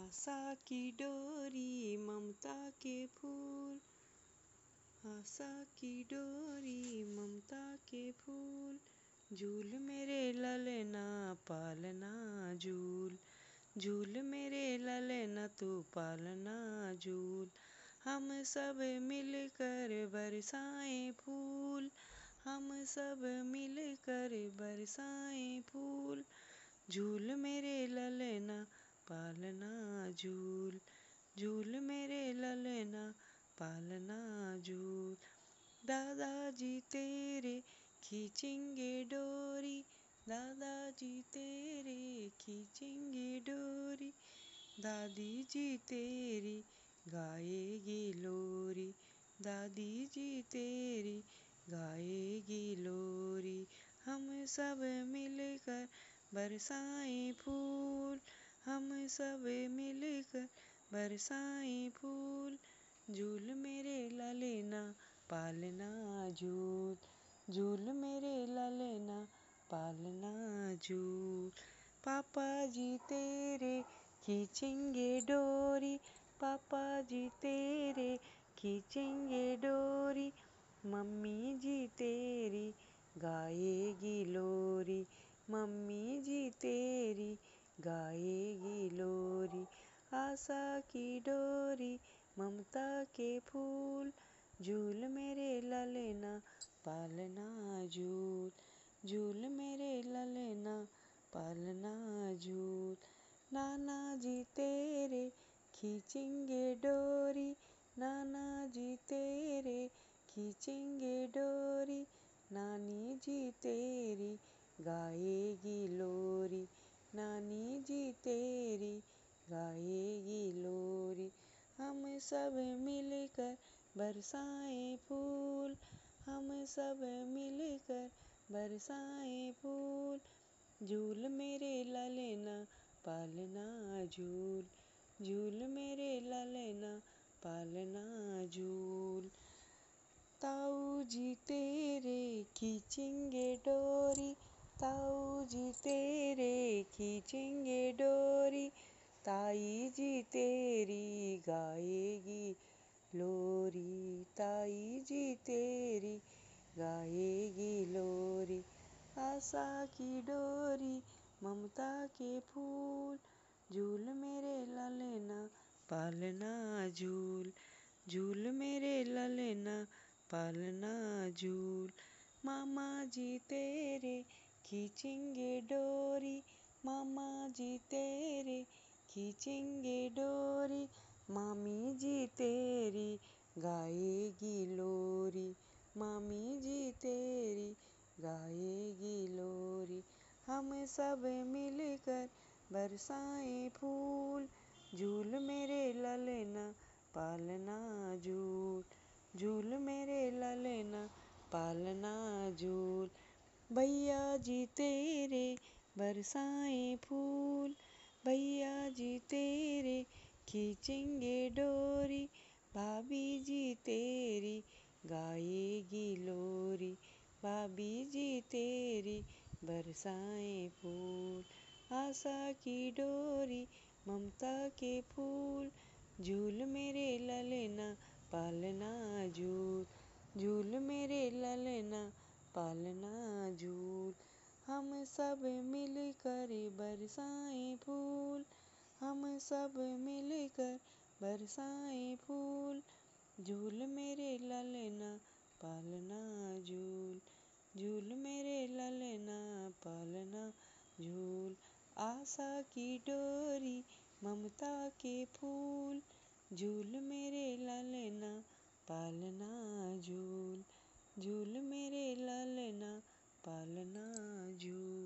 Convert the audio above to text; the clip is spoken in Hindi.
आशा की डोरी, ममता के फूल। आशा की डोरी, ममता के फूल। झूल मेरे ललना, पालना झूल। झूल मेरे ललना, तू पालना झूल। हम सब मिलकर बरसाएँ फूल। हम सब मिलकर बरसाएँ फूल। झूल मेरे ललना पालना झूल झूल मेरे ललना, पालना झूल। दादाजी तेरे खींचेंगे डोरी, दादाजी तेरे खींचेंगे डोरी दादी जी तेरी गाएगी लोरी दादी जी तेरी गाएगी लोरी। हम सब मिलकर बरसाएँ फूल सब मिलकर बरसाई फूल। झूल मेरे ललना, पालना झूल। झूल मेरे ललना, पालना झूल। पापा जी तेरे खींचेंगे डोरी। पापा जी तेरे खींचेंगे डोरी। मम्मी जी तेरी गाएगी लोरी। मम्मी जी तेरी गाएगी लोरी, आशा की डोरी, ममता के फूल, झूल मेरे ललना, पालना झूल झूल मेरे ललना, पालना झूल। नाना जी तेरे खींचेंगे डोरी सब मिलकर बरसाएँ फूल, हम सब मिलकर बरसाएँ फूल। झूल मेरे ललना, पालना झूल। झूल मेरे ललना, पालना झूल। ताऊ जी तेरे खींचेंगे डोरी, ताऊ जी तेरे खींचेंगे डोरी। ताई जी तेरी गाएगी लोरी, ताई जी तेरी गाएगी लोरी। आशा की डोरी, ममता के फूल, झूल मेरे ललना, पालना झूल झूल मेरे ललना, पालना झूल। मामा जी तेरे खींचेंगे डोरी, मामा जी तेरे खींचेंगे डोरी, मामी जी तेरी गाएगी लोरी, मामी जी तेरी गाएगी लोरी। हम सब मिलकर बरसाएँ फूल, झूल मेरे ललना पालना झूल झूल मेरे ललना पालना झूल। भैया जी तेरे बरसाएँ फूल खींचेंगे डोरी, भाभी जी तेरी गाएगी लोरी, भाभी जी तेरी बरसाएँ फूल, आशा की डोरी, ममता के फूल, झूल मेरे ललना, पालना झूल झूल मेरे ललना, पालना झूल, हम सब मिलकर बरसाएँ फूल। हम सब मिलकर बरसाएँ फूल, झूल मेरे ललना, पालना झूल झूल मेरे ललना, पालना झूल। आशा की डोरी, ममता के फूल, झूल मेरे ललना, पालना झूल झूल मेरे ललना, पालना झूल।